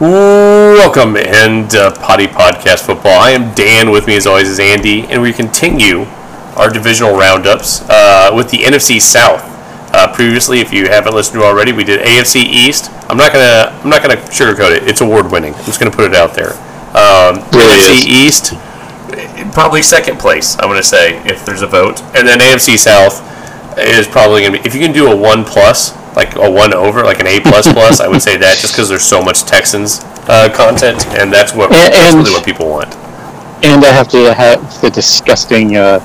Welcome and uh, Poddy Podcast Football. I am Dan. With me, as always, is Andy, and we continue our divisional roundups uh, with the NFC South. Uh, previously, if you haven't listened to already, we did AFC East. I'm not gonna I'm not gonna sugarcoat it. It's award winning. I'm just gonna put it out there. Um, Really AFC is. East, probably second place. I'm gonna say if there's a vote, and then AFC South is probably gonna be if you can do a one plus, like a one over, like an A plus plus. I would say that just because there's so much Texans uh, content, and that's what And- that's really what people want. And I have to have the disgusting uh,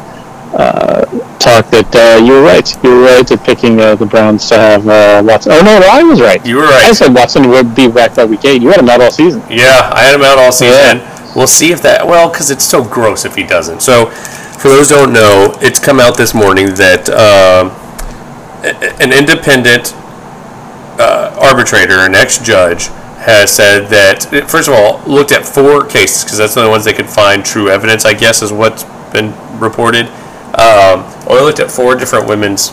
uh, talk that uh, you were right. You were right at picking uh, the Browns to have uh, Watson. Oh no, no, I was right. You were right. I said Watson would be back by week eight. You had him out all season. Yeah, I had him out all season. We'll see if that. Well, because it's so gross if he doesn't. So, for those who don't know, it's come out this morning that a- an independent uh, arbitrator, an ex-judge, has said that first of all, looked at four cases because that's the only ones they could find true evidence. I guess is what's been reported. Um, only looked at four different women's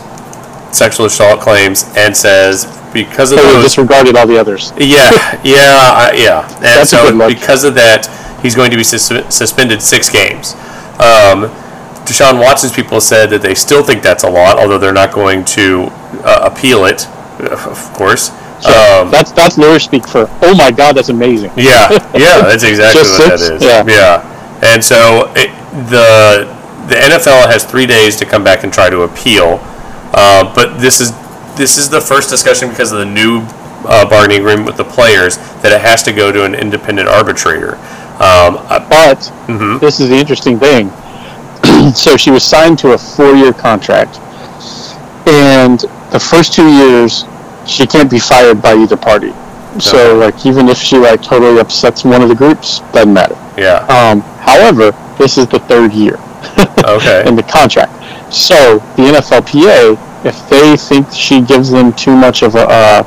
sexual assault claims and says because of So those disregarded all the others. yeah, yeah, I- yeah. And That's a so good look. because of that, he's going to be sus- suspended six games. Um, Deshaun Watson's people said that they still think that's a lot, although they're not going to uh, appeal it, of course. Um, that's that's lawyer speak for. Oh my God, that's amazing. yeah, yeah, that's exactly what that six? is. Yeah. and so it, the the NFL has three days to come back and try to appeal. Uh, but this is this is the first discussion because of the new uh, bargaining agreement with the players that it has to go to an independent arbitrator. Um, But Mhm. this is the interesting thing. so she was signed to a four-year contract, and the first two years she can't be fired by either party. So like even if she like totally upsets one of the groups, doesn't matter. yeah. Um, however, this is the third year Okay. in the contract. So the NFLPA, if they think she gives them too much of a, uh,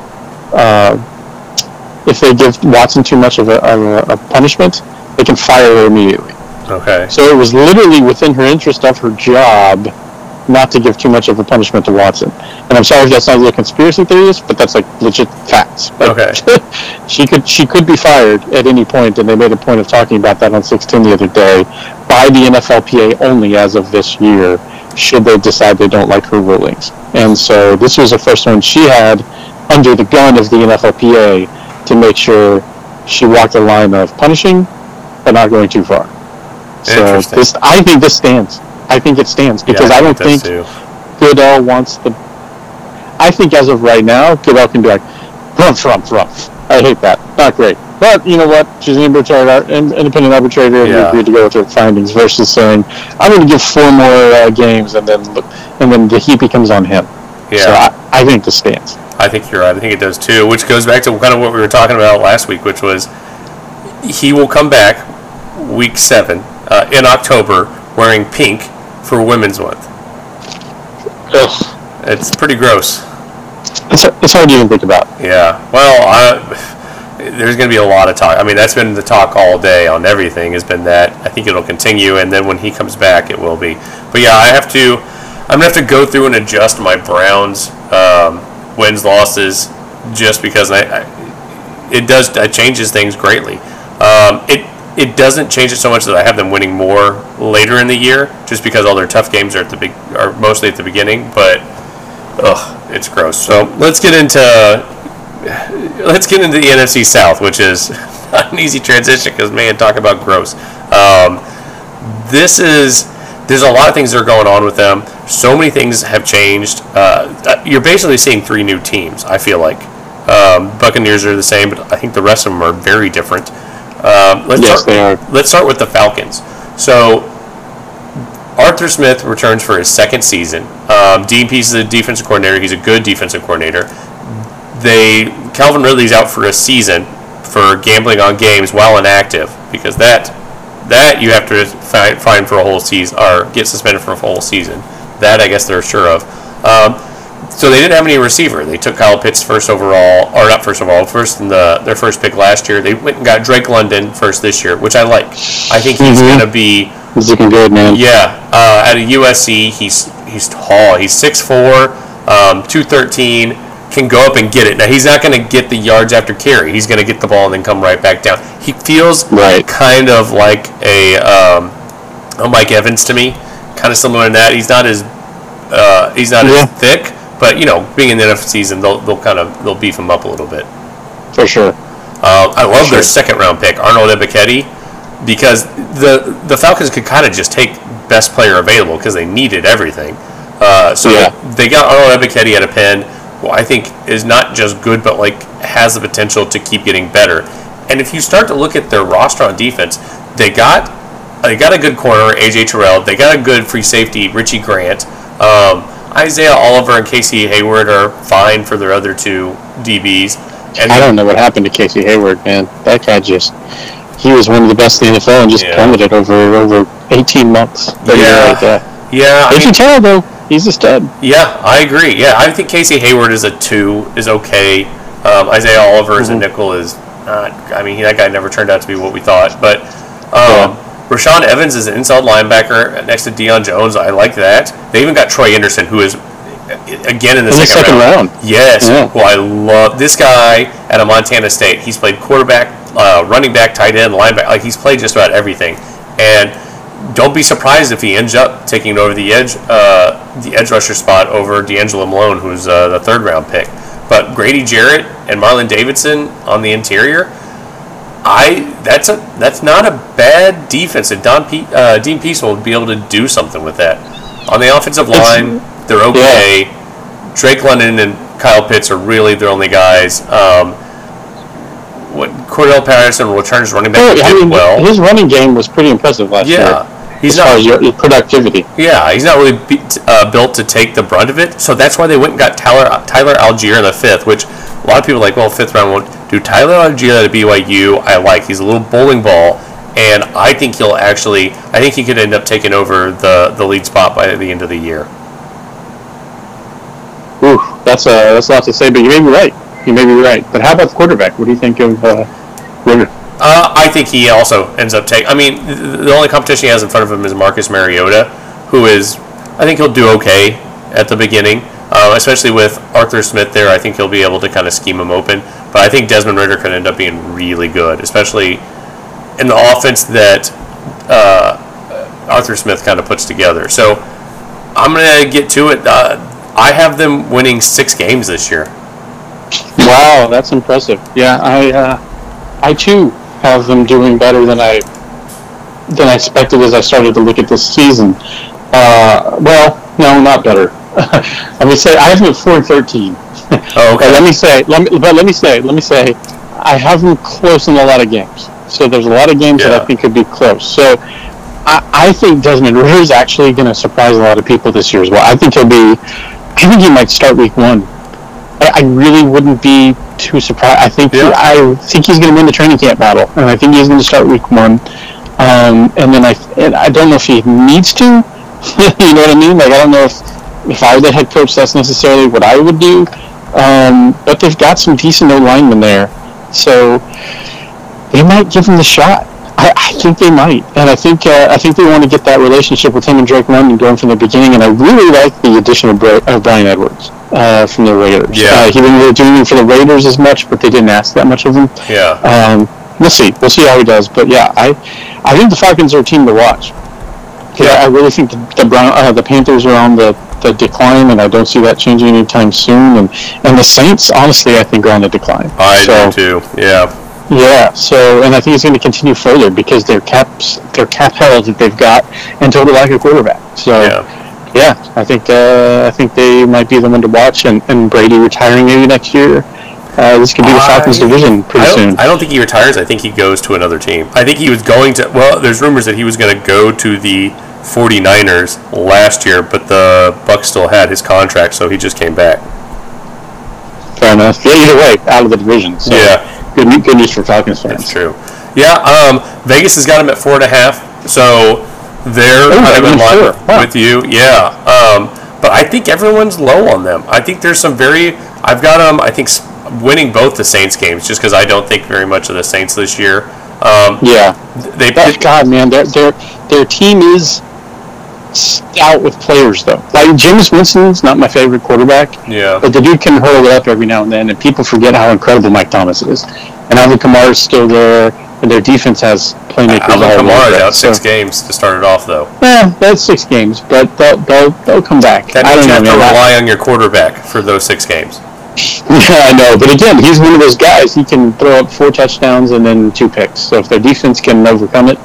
uh, if they give Watson too much of a, of a, punishment, they can fire her immediately. Okay. So it was literally within her interest of her job not to give too much of a punishment to Watson. And I'm sorry if that sounds like conspiracy theories, but that's like legit facts. Like, Okay. she could she could be fired at any point, and they made a point of talking about that on 16 the other day by the NFLPA only as of this year, should they decide they don't like her rulings. And so this was the first one she had under the gun of the NFLPA to make sure she walked the line of punishing, but not going too far. So this, I think this stands. I think it stands because yeah, I don't think think. Goodell wants the. I think as of right now, Goodell can be like, rumph, rumph, rumph. I hate that. Not great. But you know what? She's an independent ar- in- independent arbitrator, and we agreed to go with her findings. Versus saying, I'm going to give four more uh, games, and then and then the heat becomes on him. Yeah. So I, I think this stands. I think you're right. I think it does too, which goes back to kind of what we were talking about last week, which was he will come back week seven uh, in October wearing pink for Women's Month. Ugh. It's pretty gross. It's, it's hard to even think about. Yeah. Well, I, there's going to be a lot of talk. I mean, that's been the talk all day on everything. Has been that. I think it'll continue, and then when he comes back, it will be. But yeah, I have to. I'm gonna have to go through and adjust my Browns um, wins losses, just because I, I it does it changes things greatly. Um, it it doesn't change it so much that I have them winning more later in the year, just because all their tough games are at the big are mostly at the beginning. But ugh, it's gross. So let's get into let's get into the NFC South, which is not an easy transition because man, talk about gross. Um, this is there's a lot of things that are going on with them. So many things have changed. Uh, you're basically seeing three new teams. I feel like um, Buccaneers are the same, but I think the rest of them are very different. Um, let's Yes, start, they are. Let's start with the Falcons. So Arthur Smith returns for his second season. Um, Dean Pees is a defensive coordinator. He's a good defensive coordinator. They Calvin Ridley's out for a season for gambling on games while inactive because that that you have to find, find for a whole season or get suspended for a whole season. That I guess they're sure of. Um, so they didn't have any receiver. They took Kyle Pitts first overall, or not first overall, first in the their first pick last year. They went and got Drake London first this year, which I like. I think he's Mhm. going to be He's looking good, man. Yeah, uh, at a USC, he's he's tall. He's 6'4", um, 213, can go up and get it. Now, he's not going to get the yards after carry. He's going to get the ball and then come right back down. He feels Right. kind of like a, um, a Mike Evans to me, kind of similar in that. He's not as uh, he's not Yeah. as thick, but, you know, being in the NFL season, they'll, they'll kind of they'll beef him up a little bit. For sure. Uh, I love their second round pick, Arnold Ebiketie, because the the Falcons could kind of just take best player available because they needed everything. Uh, so Yeah. they got Arnold Ebiketie at a Penn, who I think is not just good, but like has the potential to keep getting better. And if you start to look at their roster on defense, they got they got a good corner, AJ Terrell. They got a good free safety, Richie Grant. Um, Isaiah Oliver and Casey Hayward are fine for their other two DBs. And I don't know what happened to Casey Hayward, man. That guy just he was one of the best in the NFL and just Yeah. plummeted over over 18 months. Yeah. yeah. Like. Yeah, I mean, tell though, he's a stud. Yeah, I agree. Yeah, I think Casey Hayward is a two, is okay. Um, Isaiah Oliver as a nickel is not. I mean, that guy never turned out to be what we thought. But um, Rashaan Evans is an inside linebacker next to Deion Jones. I like that. They even got Troy Andersen, who is again in the, In second, second round. Yes, Yeah. who I love. This guy at a Montana State, he's played quarterback, uh, running back, tight end, linebacker. Like he's played just about everything. And don't be surprised if he ends up taking over the edge, uh, the edge rusher spot over DeAngelo Malone, who's uh, the third round pick. But Grady Jarrett and Marlon Davidson on the interior, I that's a that's not a bad defense, and Don Pe- uh, Dean Peaceful would be able to do something with that. On the offensive line, they're okay. Drake London and Kyle Pitts are really their only guys. Um, Cordarrelle Patterson returns running back who I mean, well. his running game was pretty impressive last year. Yeah, he's as not. your, your productivity. Yeah, he's not really be, uh, built to take the brunt of it. So that's why they went and got Tyler Tyler Allgeier in the fifth, which a lot of people are like, well, fifth round won't do. Tyler Allgeier at BYU, I like. He's a little bowling ball, and I think he'll actually. I think he could end up taking over the the lead spot by the end of the year. Ooh, that's a that's a lot to say, but you may be right. You may be right. But how about the quarterback? What do you think of uh, Ridder? Uh, I think he also ends up taking. I mean, the only competition he has in front of him is Marcus Mariota, who is. I think he'll do okay at the beginning, uh, especially with Arthur Smith there. I think he'll be able to kind of scheme him open. But I think Desmond Ridder could end up being really good, especially in the offense that uh, Arthur Smith kind of puts together. So I'm gonna get to it. Uh, I have them winning six games this year. Wow, that's impressive. Yeah, I uh, I too have them doing better than I than I expected as I started to look at this season. Uh, well, no, not better. I would say I have them at four and thirteen. Oh, But let me say, let me, but let me say, let me say, I have them close in a lot of games. So there's a lot of games that I think could be close. So I, I think Desmond Ridder is actually going to surprise a lot of people this year as well. I think he'll be, I think he might start week one. I, I really wouldn't be too surprised. I think Yeah. I think he's going to win the training camp battle, and I think he's going to start week one. Um, and then I, and I don't know if he needs to. you know what I mean? Like I don't know if if I were the head coach, that's necessarily what I would do. Um, but they've got some decent O linemen there, so they might give him the shot. I, I think they might, and I think uh, I think they want to get that relationship with him and Drake London going from the beginning. And I really like the addition of, Bra- of Bryan Edwards uh, from the Raiders. Yeah. Uh, he didn't really do anything for the Raiders as much, but they didn't ask that much of him. Yeah. Um, we'll see. We'll see how he does. But yeah, I I think the Falcons are a team to watch. Yeah. I, I really think the the, Brown, uh, the Panthers are on the, the decline, and I don't see that changing anytime soon. And and the Saints, honestly, I think are on the decline. I so, do too. Yeah. Yeah. So, and I think it's going to continue further because their caps, their cap held that they've got, and total lack of quarterback. So. Yeah. Yeah, I think uh, I think they might be the one to watch, and, and Brady retiring maybe next year. Uh, this could be the Falcons' division pretty I soon. I don't think he retires. I think he goes to another team. I think he was going to. Well, there's rumors that he was going to go to the 49ers last year, but the Bucks still had his contract, so he just came back. Fair enough. Yeah, either way, out of the division. So Yeah. good, good news for Falcons fans. That's true. Yeah. Um, Vegas has got him at four and a half, so they're Oh, of in line four. Wow. with you. Yeah. Um, but I think everyone's low on them. I think there's some very. I've got them. I think winning both the Saints games, just because I don't think very much of the Saints this year. Um, Yeah. they That, God, man, they're they're their team is stout with players though. Like Jameis Winston's not my favorite quarterback, Yeah. but the dude can hurl it up every now and then, and people forget how incredible Mike Thomas is. And Alvin Kamara's still there, and their defense has playmakers Alvin all Kamara's out So, six games to start it off, though. yeah, that's six games, but they'll they'll, they'll come back. That I don't you know, have to man. Rely on your quarterback for those six games. Yeah, I know, but again, he's one of those guys. He can throw up four touchdowns and then two picks. So if their defense can overcome it,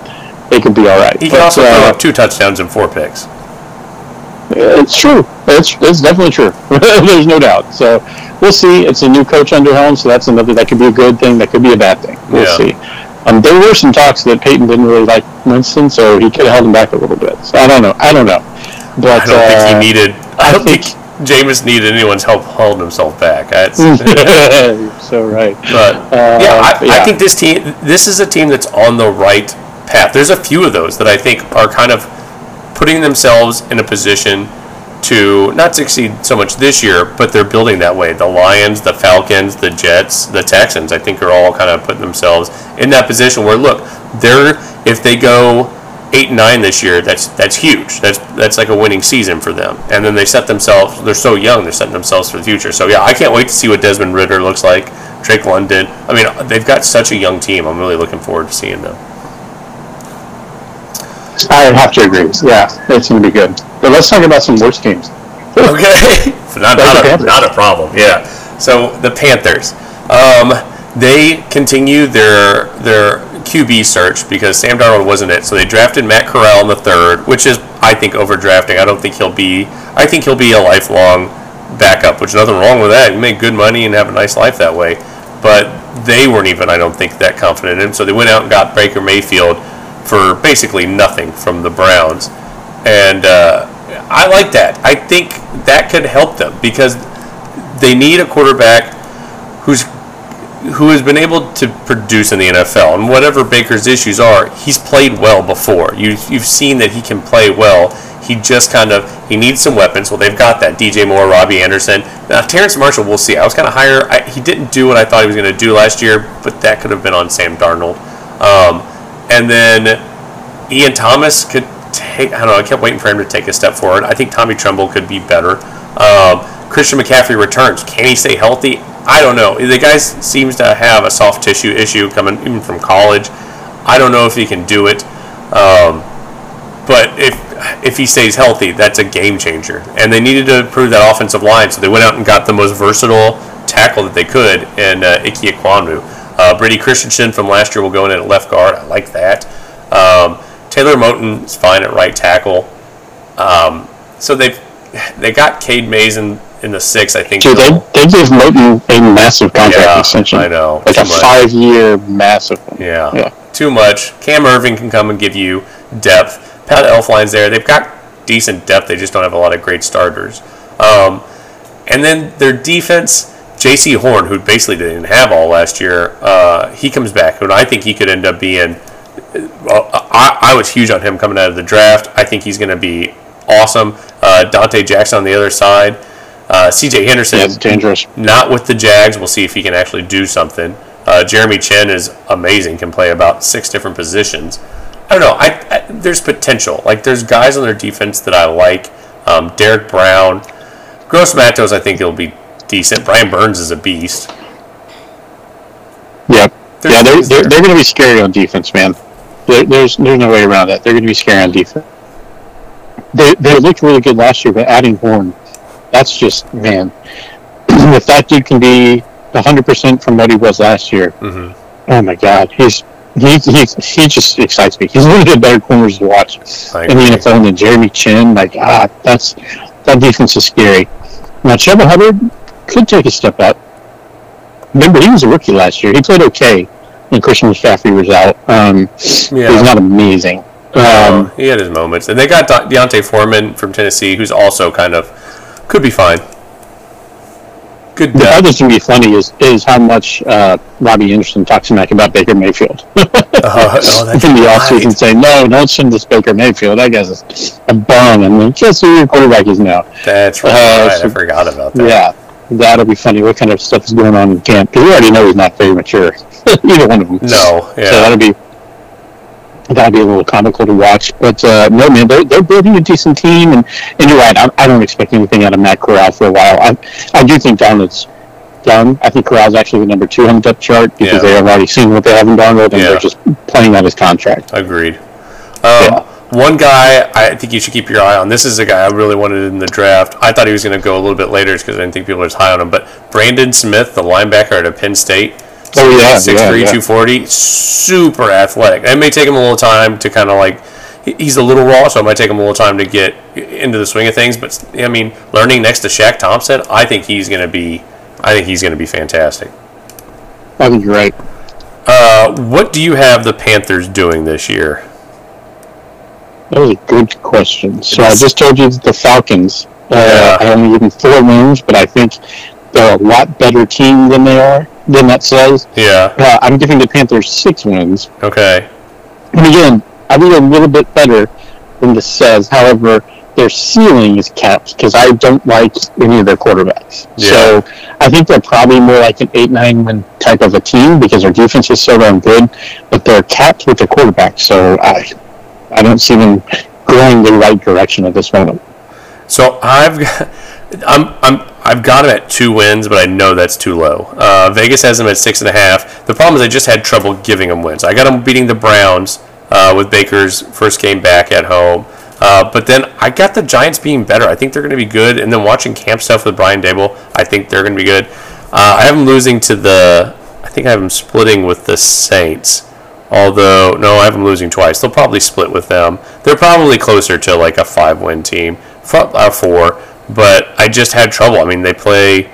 they could be all right. He can But, also throw uh, up two touchdowns and four picks. It's true. It's, it's definitely true. There's no doubt. So we'll see. It's a new coach under helm, so that's another. That could be a good thing. That could be a bad thing. We'll Yeah. see. Um, there were some talks that Peyton didn't really like Winston, so he could have held him back a little bit. So I don't know. I don't know. But I don't uh, think he needed. I I don't think, think- Jameis needed anyone's help holding himself back. That's, You're so right. but Uh, yeah, I, I think this team. This is a team that's on the right path. There's a few of those that I think are kind of putting themselves in a position to not succeed so much this year, but they're building that way. The Lions, the Falcons, the Jets, the Texans, I think are all kind of putting themselves in that position where look, they're if they go eight and nine this year, that's that's huge. That's that's like a winning season for them. And then they set themselves they're so young, they're setting themselves for the future. So yeah, I can't wait to see what Desmond Ridder looks like, Drake London. I mean, they've got such a young team. I'm really looking forward to seeing them. I have to agree. Yeah, it's going to be good. But let's talk about some worse teams. Okay. not, not, a, not a problem. Yeah. So the Panthers, um, they continue their their QB search because Sam Darnold wasn't it. So they drafted Matt Corral in the third, which is I think overdrafting. I don't think he'll be. I think he'll be a lifelong backup, which nothing wrong with that. You make good money and have a nice life that way. But they weren't even, I don't think, that confident in him. So they went out and got Baker Mayfield for basically nothing from the Browns. And uh, I like that. I think that could help them because they need a quarterback who's who has been able to produce in the NFL. And whatever Baker's issues are, he's played well before. You you've seen that he can play well. He just kind of he needs some weapons. Well, they've got that. DJ Moore, Robbie Anderson. Now Terrence Marshall, we'll see. I was kind of higher. I, he didn't do what I thought he was going to do last year, but that could have been on Sam Darnold. Um, and then Ian Thomas could take. I don't know. I kept waiting for him to take a step forward. I think Tommy Tremble could be better. Um, Christian McCaffrey returns. Can he stay healthy? I don't know. The guy seems to have a soft tissue issue coming even from college. I don't know if he can do it. Um, but if if he stays healthy, that's a game changer. And they needed to improve that offensive line, so they went out and got the most versatile tackle that they could in uh, Ike Ekwonu. Uh, Brady Christensen from last year will go in at left guard. I like that. Um, Taylor Moton is fine at right tackle. Um, so they've they got Cade Mays in, in the six, I think. Dude, they, they gave Moton a massive contract Yeah, extension. I know. Like Too a much. five year massive one. Yeah. Yeah. Too much. Cam Erving can come and give you depth. Pat Elflein's there. They've got decent depth. They just don't have a lot of great starters. Um, and then their defense, Jaycee Horn, who basically didn't have all last year, uh, he comes back, and I think he could end up being. Well, I, I was huge on him coming out of the draft. I think he's going to be awesome. Uh, Donte Jackson on the other side. Uh, C.J. Henderson Yeah, dangerous. not with the Jags. We'll see if he can actually do something. Uh, Jeremy Chinn is amazing. Can play about six different positions. I don't know. I, I there's potential. Like there's guys on their defense that I like. Um, Derrick Brown, Gross Matos. I think he'll be decent. Brian Burns is a beast. Yep. There's yeah, they're, they're, they're going to be scary on defense, man. There, there's there's no way around that. They're going to be scary on defense. They they looked really good last year, but adding Horn, that's just man. if that dude can be 100 percent from what he was last year, Mhm. oh my God, he's he he's, he just excites me. He's one of the better corners to watch I in the. NFL than Jeremy Chinn. Like ah, that's that defense is scary. Now Trevor Hubbard could take a step up. Remember, he was a rookie last year. He played okay when Christian McCaffrey was out. Um, Yeah. He's not amazing. Um, Um, he had his moments, and they got De- D'Onta Foreman from Tennessee, who's also kind of could be fine. Good the other thing to be funny is is how much uh, Robbie Anderson talks to smack about Baker Mayfield Uh, oh, that's in the right. offseason, saying, "No, don't send this Baker Mayfield. That guy's a, a bum." And then guess who your quarterback is now? That's right. Uh, I so- forgot about that. Yeah, that'll be funny. What kind of stuff is going on in camp? Because we already know he's not very mature. Either one of them. No. Yeah. So that'll be that'll be a little comical to watch. But uh, no, man, they're, they're building a decent team, and, and you're right. I, I don't expect anything out of Matt Corral for a while. I, I do think Donald's done. I think Corral's actually the number two on the depth chart because Yeah. they have already seen what they have in Darnold, and Yeah. they're just playing out his contract. Agreed. Um, Yeah. One guy I think you should keep your eye on. This is a guy I really wanted in the draft. I thought he was going to go a little bit later because I didn't think people were as high on him. But Brandon Smith, the linebacker at Penn State, Oh, yeah, 6'3", yeah, yeah. 240, super athletic. It may take him a little time to kind of like. He's a little raw, so it might take him a little time to get into the swing of things. But I mean, learning next to Shaq Thompson, I think he's going to be. I think he's going to be fantastic. I think you're right. Uh, what do you have the Panthers doing this year? That was a good question. So I just told you that the Falcons. Uh. I only give them four wins, but I think they're a lot better team than they are. Than that says. Yeah. Uh, I'm giving the Panthers six wins. Okay. And again, I think a little bit better than this says. However, their ceiling is capped because I don't like any of their quarterbacks. Yeah. So I think they're probably more like an eight nine win type of a team because their defense is so damn good, but they're capped with their quarterback. So I I don't see them going the right direction at this moment. So I've got, I'm, I'm, I've got him at two wins, but I know that's too low. Uh, Vegas has them at six and a half. The problem is I just had trouble giving them wins. I got them beating the Browns uh, with Baker's first game back at home. Uh, but then I got the Giants being better. I think they're going to be good. And then watching camp stuff with Brian Daboll, I think they're going to be good. Uh, I have them losing to the. I think I have them splitting with the Saints. Although no, I have them losing twice. They'll probably split with them. They're probably closer to like a five-win team, F- uh, four. But I just had trouble. I mean, they play.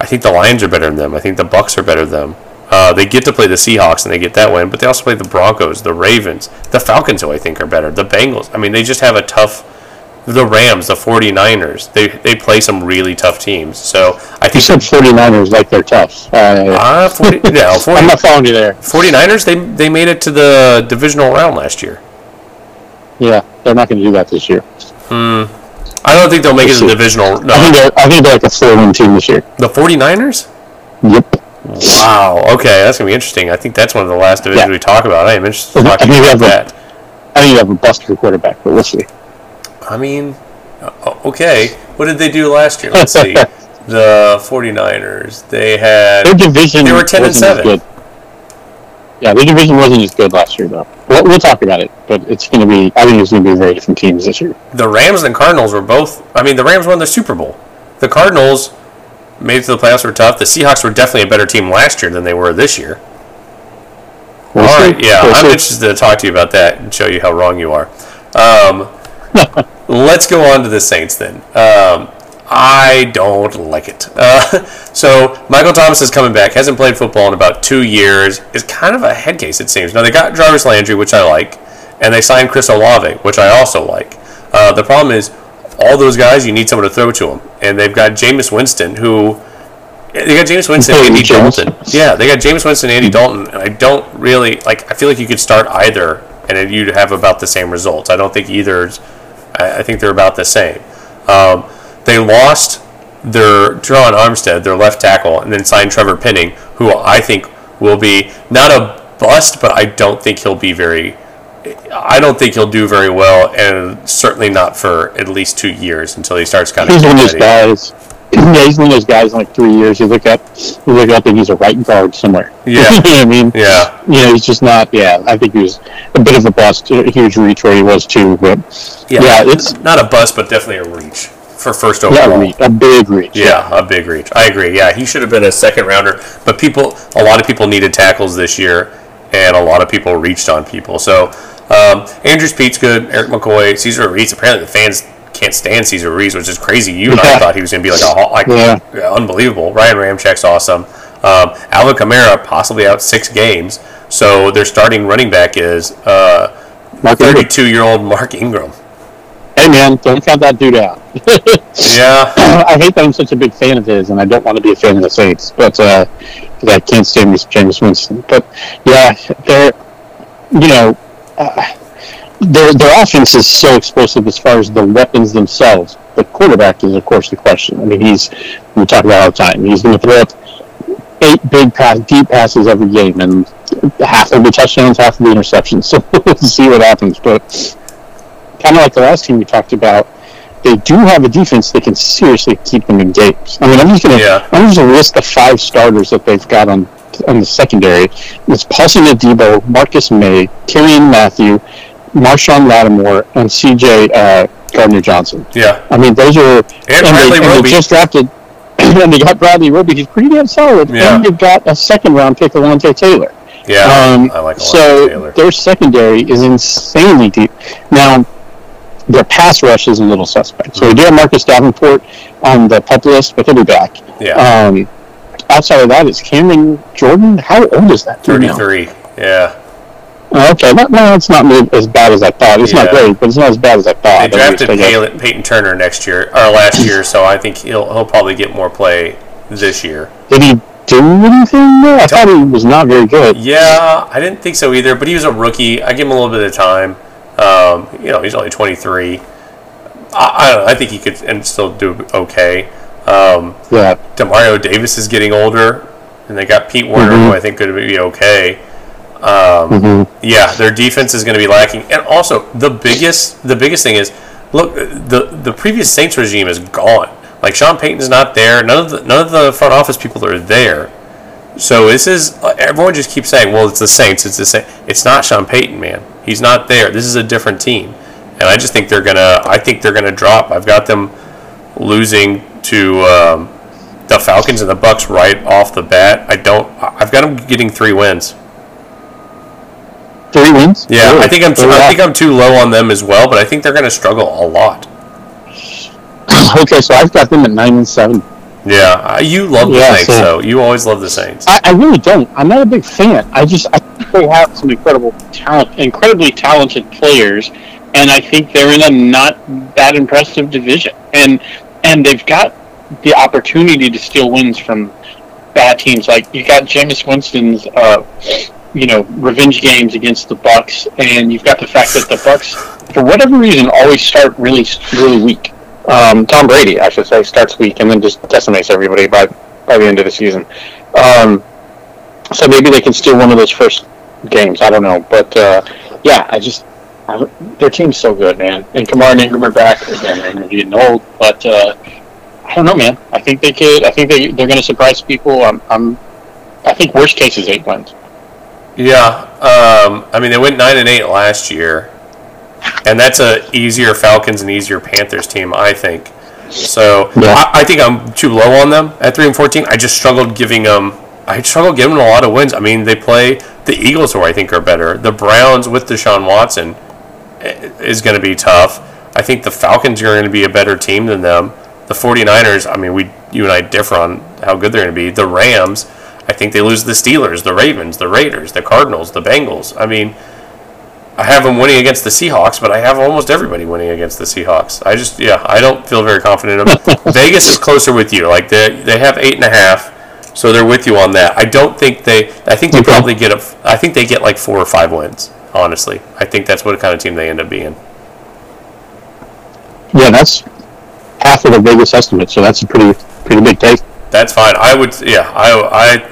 I think the Lions are better than them. I think the Bucks are better than them. Uh, they get to play the Seahawks and they get that win, but they also play the Broncos, the Ravens, the Falcons, who I think are better, the Bengals. I mean, they just have a tough. The Rams, the 49ers, they, they play some really tough teams. So I think You said 49ers like they're tough. Uh, Uh, 40, no, 40, I'm not following you there. 49ers, they, they made it to the divisional round last year. Yeah, they're not going to do that this year. Hmm. I don't think they'll make it to the divisional. I think they're I think they're like a four win team this year. the 49ers? Yep. Wow. Okay, that's going to be interesting. I think that's one of the last divisions Yeah. we talk about. I am interested in I talking think about have that. I think you have a buster quarterback, but we'll see. I mean, uh, okay. What did they do last year? Let's see. the 49ers, they had Their division They were 10 and 7. good. Yeah, their division wasn't as good last year, though. We'll, we'll talk about it, but it's going to be. I think it's going to be very different teams this year. The Rams and Cardinals were both. I mean, the Rams won the Super Bowl. The Cardinals made it to the playoffs were tough. The Seahawks were definitely a better team last year than they were this year. We'll All see. right, yeah, We'll I'm see. interested to talk to you about that and show you how wrong you are. Um, let's go on to the Saints then. Um, I don't like it. Uh, so Michael Thomas is coming back. Hasn't played football in about two years. Is kind of a head case, it seems. Now they got Jarvis Landry, which I like, and they signed Chris Olave, which I also like. Uh, the problem is, all those guys, you need someone to throw to them, and they've got Jameis Winston, who they got Jameis Winston, Andy James. Dalton. Yeah, they got Jameis Winston, and Andy Dalton. And I don't really like. I feel like you could start either, and you'd have about the same results. I don't think either's. I, I think they're about the same. Um, they lost their Terron Armstead, their left tackle, and then signed Trevor Penning, who I think will be not a bust, but I don't think he'll be very. I don't think he'll do very well, and certainly not for at least two years until he starts kind of. He's one of those guys. Yeah, he's one of those guys. In like three years, you look up, you look up, and he's a right guard somewhere. Yeah. you know what I mean. Yeah. You know, he's just not. Yeah, I think he was a bit of a bust. A huge reach where he was too, but Yeah, yeah, it's not a bust, but definitely a reach for first yeah, overall. a, reach, a big reach. Yeah, a big reach. I agree. Yeah, he should have been a second rounder, but people, a lot of people needed tackles this year, and a lot of people reached on people. So, um, Andrus Peat's good. Erik McCoy, Caesar Reese. Apparently, the fans can't stand Caesar Reese, which is crazy. You and I thought he was going to be like a like Yeah. unbelievable. Ryan Ramczyk's awesome. Um, Alvin Kamara possibly out six games. So their starting running back is uh, 32 year old Mark Ingram. Hey man, don't count that dude out. Yeah. I hate that I'm such a big fan of his, and I don't want to be a fan of the Saints, but uh, I can't stand this Jameis Winston. But yeah, they're you know. Uh, their, their offense is so explosive as far as the weapons themselves. The quarterback is, of course, the question. I mean, he's we talk about all the time. He's going to throw up eight big pass, deep passes every game, and half will be touchdowns, half will be interceptions. So we'll see what happens. But kind of like the last team we talked about, they do have a defense that can seriously keep them in games. I mean, I'm just gonna Yeah. I'm just gonna list the five starters that they've got on on the secondary. It's Paulson Adebo, Marcus Maye, Kyrian Matthew, Marshon Lattimore, and C.J. Uh, Gardner Johnson. Yeah. I mean, those are And Bradley they, and they just drafted. and they got Bradley Roby. He's pretty damn solid. Yeah. And they've got a second round pick, Alontae Taylor. Yeah. Um, I like so Taylor. their secondary is insanely deep. Now, their pass rush is a little suspect. So we do have Marcus Davenport on the pup list, but he'll be back. Yeah. Um, outside of that, it's Cameron Jordan. How old is that? dude now? 33. Yeah. Okay, that, no, it's not as bad as I thought. It's not great, but it's not as bad as I thought. They drafted least, I guess. Peyton, Turner next year or last year, so I think he'll he'll probably get more play this year. Did he do anything? there? I thought he was not very good. Yeah, I didn't think so either, but he was a rookie. I give him a little bit of time. Um, you know, he's only 23. I, I don't know. I think he could and still do okay. Um, Yeah, Demario Davis is getting older, and they got Pete Werner, Mhm. who I think could be okay. Um, Mhm. Yeah, their defense is going to be lacking, and also the biggest the biggest thing is look the the previous Saints regime is gone. Like Sean Payton's not there. None of the none of the front office people are there. So this is everyone just keeps saying, well, it's the Saints. It's the same. It's not Sean Payton, man. He's not there. This is a different team, and I just think they're gonna. I think they're gonna drop. I've got them losing to um, the Falcons and the Bucks right off the bat. I don't. I've got them getting three wins. Three wins. Yeah, Really? I think I'm. Very I think I'm too low on them as well, but I think they're going to struggle a lot. okay, so I've got them at nine and seven. Yeah, you love the Yeah, Saints, so- though. You always love the Saints. I, I really don't. I'm not a big fan. I just I think they have some incredible talent, incredibly talented players, and I think they're in a not that impressive division, and and they've got the opportunity to steal wins from bad teams. Like you got Jameis Winston's, uh, you know, revenge games against the Bucks, and you've got the fact that the Bucks, for whatever reason, always start really really weak. Um, Tom Brady, I should say, starts weak and then just decimates everybody by by the end of the season. Um, so maybe they can steal one of those first games. I don't know, but uh, yeah, I just I, their team's so good, man. And Kamara and Ingram are back again. They're getting old, but uh, I don't know, man. I think they could. I think they they're going to surprise people. I'm, I'm I think worst case is eight wins. Yeah, um, I mean they went nine and eight last year, and that's a easier Falcons and easier Panthers team, I think. So Yeah. I, I think I'm too low on them at three and fourteen. I just struggled giving them. I struggled giving them a lot of wins. I mean they play the Eagles, who I think are better. The Browns with Deshaun Watson is going to be tough. I think the Falcons are going to be a better team than them. The 49ers, I mean, we you and I differ on how good they're going to be. The Rams, I think they lose the Steelers, the Ravens, the Raiders, the Cardinals, the Bengals. I mean, I have them winning against the Seahawks, but I have almost everybody winning against the Seahawks. I just, yeah, I don't feel very confident in. Vegas is closer with you. Like they they have eight and a half, so they're with you on that. I don't think they. I think they probably get a. I think they get like four or five wins. Honestly, I think that's what kind of team they end up being. Yeah, that's half of the Vegas estimate, so that's a pretty pretty big take. That's fine. I would, yeah, I,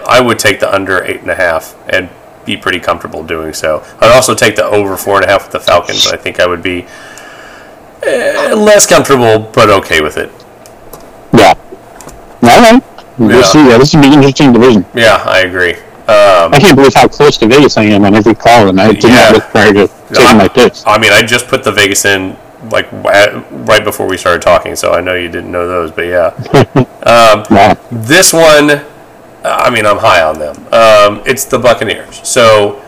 I, I would take the under eight and a half and be pretty comfortable doing so. I'd also take the over four and a half with the Falcons. I think I would be eh, less comfortable, but okay with it. Yeah. All right. We'll Yeah. see. Yeah, this would be an interesting division. Yeah, I agree. Um, I can't believe how close to Vegas I am on every call, and I did Yeah. not look prior to taking my picks. I mean, I just put the Vegas in like right before we started talking, so I know you didn't know those, but yeah. Wow. This one, I mean, I'm high on them. Um, it's the Buccaneers. So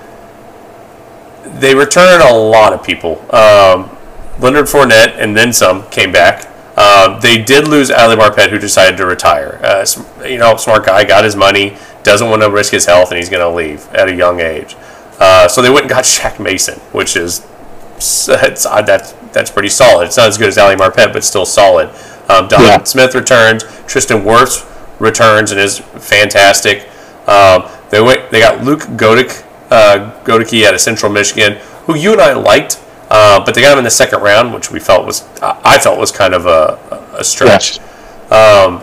they return a lot of people. Um, Leonard Fournette and then some came back. Uh, they did lose Ali Marpet, who decided to retire. Uh, you know, smart guy, got his money, doesn't want to risk his health, and he's going to leave at a young age. Uh, so they went and got Shaq Mason, which is that's that's pretty solid. It's not as good as Ali Marpet, but still solid. Um, Donovan Yeah. Smith returns. Tristan Wirfs returns and is fantastic. Um, they went. They got Luke Goedeke, uh, Goedeke out of Central Michigan, who you and I liked, uh, but they got him in the second round, which we felt was I felt was kind of a, a stretch. Yes.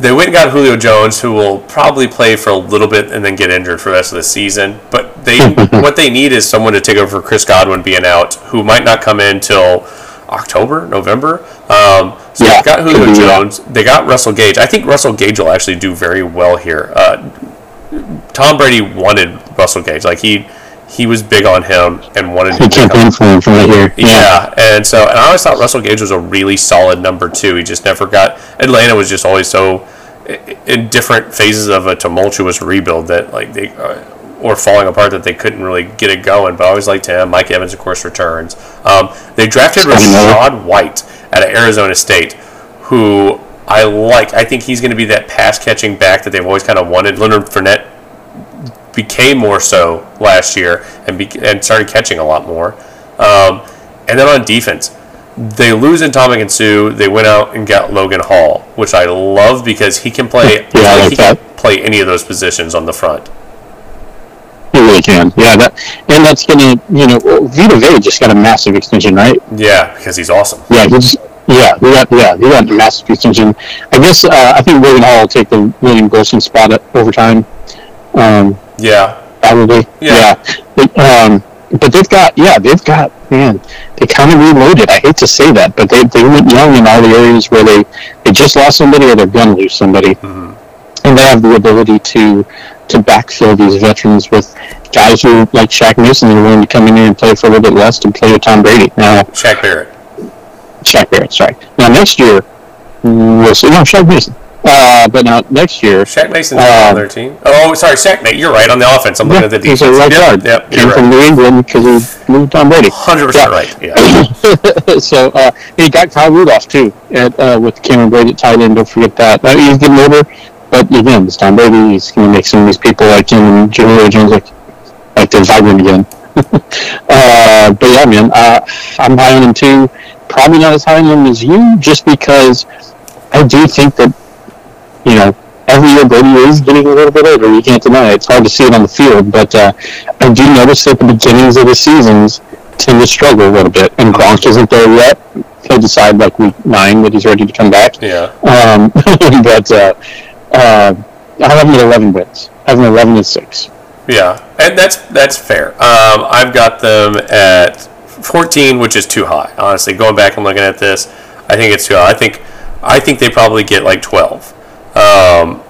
They went and got Julio Jones, who will probably play for a little bit and then get injured for the rest of the season. But they what they need is someone to take over for Chris Godwin being out, who might not come in till October, November. Um, so Yeah, they got Julio. Jones. They got Russell Gage. I think Russell Gage will actually do very well here. Uh, Tom Brady wanted Russell Gage. Like he he was big on him and wanted He to for him from right here. Yeah, and so and I always thought Russell Gage was a really solid number two. He just never got. Atlanta was just always so in different phases of a tumultuous rebuild that like they uh, or falling apart that they couldn't really get it going. But I always liked him. Mike Evans, of course, returns. Um, they drafted Rachaad White out of Arizona State, who I like. I think he's going to be that pass catching back that they've always kind of wanted. Leonard Fournette became more so last year and be, and started catching a lot more. Um, and then on defense, they lose in Tom and Sue. They went out and got Logan Hall, which I love because he can play. Yeah, like he that. can play any of those positions on the front. He really can. Yeah, that and that's gonna you know Vita Vea just got a massive extension, right? Yeah, because he's awesome. Yeah, he's yeah, he got yeah, he got a massive extension. I guess uh, I think William Hall will take the William Gholston spot at overtime. Um, Yeah, probably. Yeah. But, um, but they've got yeah, they've got man, they kind of reloaded. I hate to say that, but they they went young in all the areas where they they just lost somebody or they're gonna lose somebody, and they have the ability to to backfill these veterans with guys who like Shaq Mason are willing to come in here and play for a little bit less to play with Tom Brady. Now Shaq Barrett. Shaq Barrett, sorry. Now next year we'll see. No, Shaq Mason. Uh, but now next year, Shaq Mason's on their team. Oh, sorry, Shaq. Mate, you're right on the offense. I'm looking at the defense. he's a right yep, guard. Yep, Came you're from. New England because he moved Tom Brady. Hundred percent right. Yeah. so uh, he got Kyle Rudolph too at, uh, with Cameron Brate at tight end. Don't forget that. Uh, he's getting older, but again, it's Tom Brady. He's going to make some of these people like him and Julio Jones like like they're vibrant again. uh, but yeah, man, uh, I'm high on him too. Probably not as high on him as you, just because I do think that you know every year Brady is getting a little bit older. You can't deny it. It's hard to see it on the field, but uh, I do notice that the beginnings of the seasons tend to struggle a little bit, and Gronk isn't there yet. He'll decide like week nine that he's ready to come back. Yeah. Um, but uh, uh, I have him at 11 wins. I have him at 11 and six. Yeah, and that's that's fair. Um, I've got them at 14, which is too high. Honestly, going back and looking at this, I think it's too high. I think I think they probably get like 12. Um,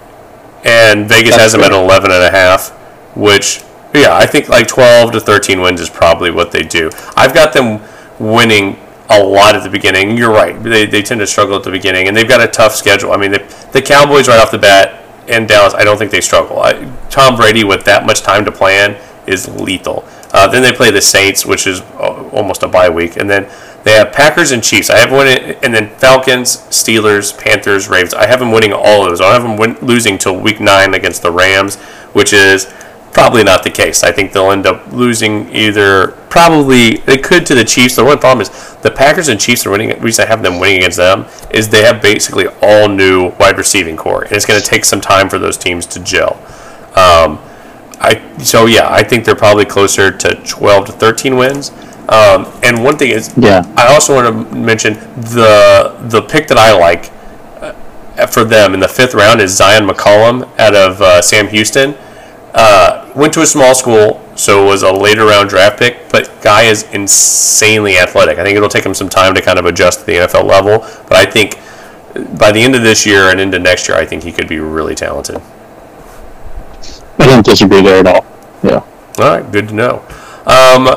and Vegas That's has them at fair. 11 and a half, which yeah, I think like 12 to 13 wins is probably what they do. I've got them winning a lot at the beginning. You're right. They, they tend to struggle at the beginning, and they've got a tough schedule. I mean, the, the Cowboys right off the bat and Dallas, I don't think they struggle. I, Tom Brady with that much time to plan is lethal. Uh, then they play the Saints, which is uh, almost a bye week, and then they have Packers and Chiefs. I have winning, and then Falcons, Steelers, Panthers, Ravens. I have them winning all of those. I have them win, losing till week nine against the Rams, which is probably not the case. I think they'll end up losing either probably they could to the Chiefs. The one problem is the Packers and Chiefs are winning. The reason I have them winning against them is they have basically all new wide receiving core, and it's going to take some time for those teams to gel. Um, I so yeah, I think they're probably closer to 12 to 13 wins. Um, and one thing is, Yeah. I also want to mention the the pick that I like uh, for them in the fifth round is Zion McCollum out of uh, Sam Houston. Uh, went to a small school, so was a later round draft pick, but guy is insanely athletic. I think it'll take him some time to kind of adjust to the NFL level, but I think by the end of this year and into next year, I think he could be really talented. I don't disagree there at all. Yeah. All right, good to know. Um,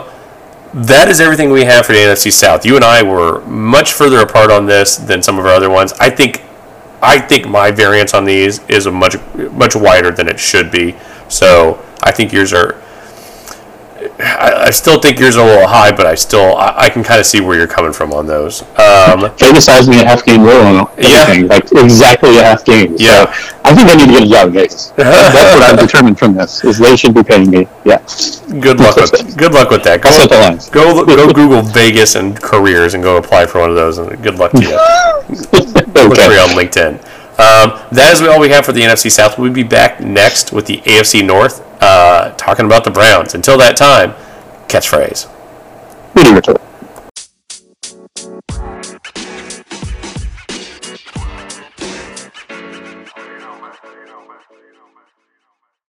that is everything we have for the NFC South. You and I were much further apart on this than some of our other ones. I think, I think my variance on these is a much much wider than it should be. So I think yours are. I, I still think yours are a little high, but I still I, I can kind of see where you're coming from on those. Um, me a half game low on Yeah. like exactly a half game. Yeah. So I think I need to get a job Vegas. That's what I've determined from this, is they should be paying me. Yeah. good luck with good luck with that. Go, set the lines. go go Google Vegas and careers and go apply for one of those. And good luck to you. Look for you on LinkedIn. Um, that is all we have for the NFC South. We'll be back next with the AFC North, uh, talking about the Browns. Until that time, catchphrase. Really retort.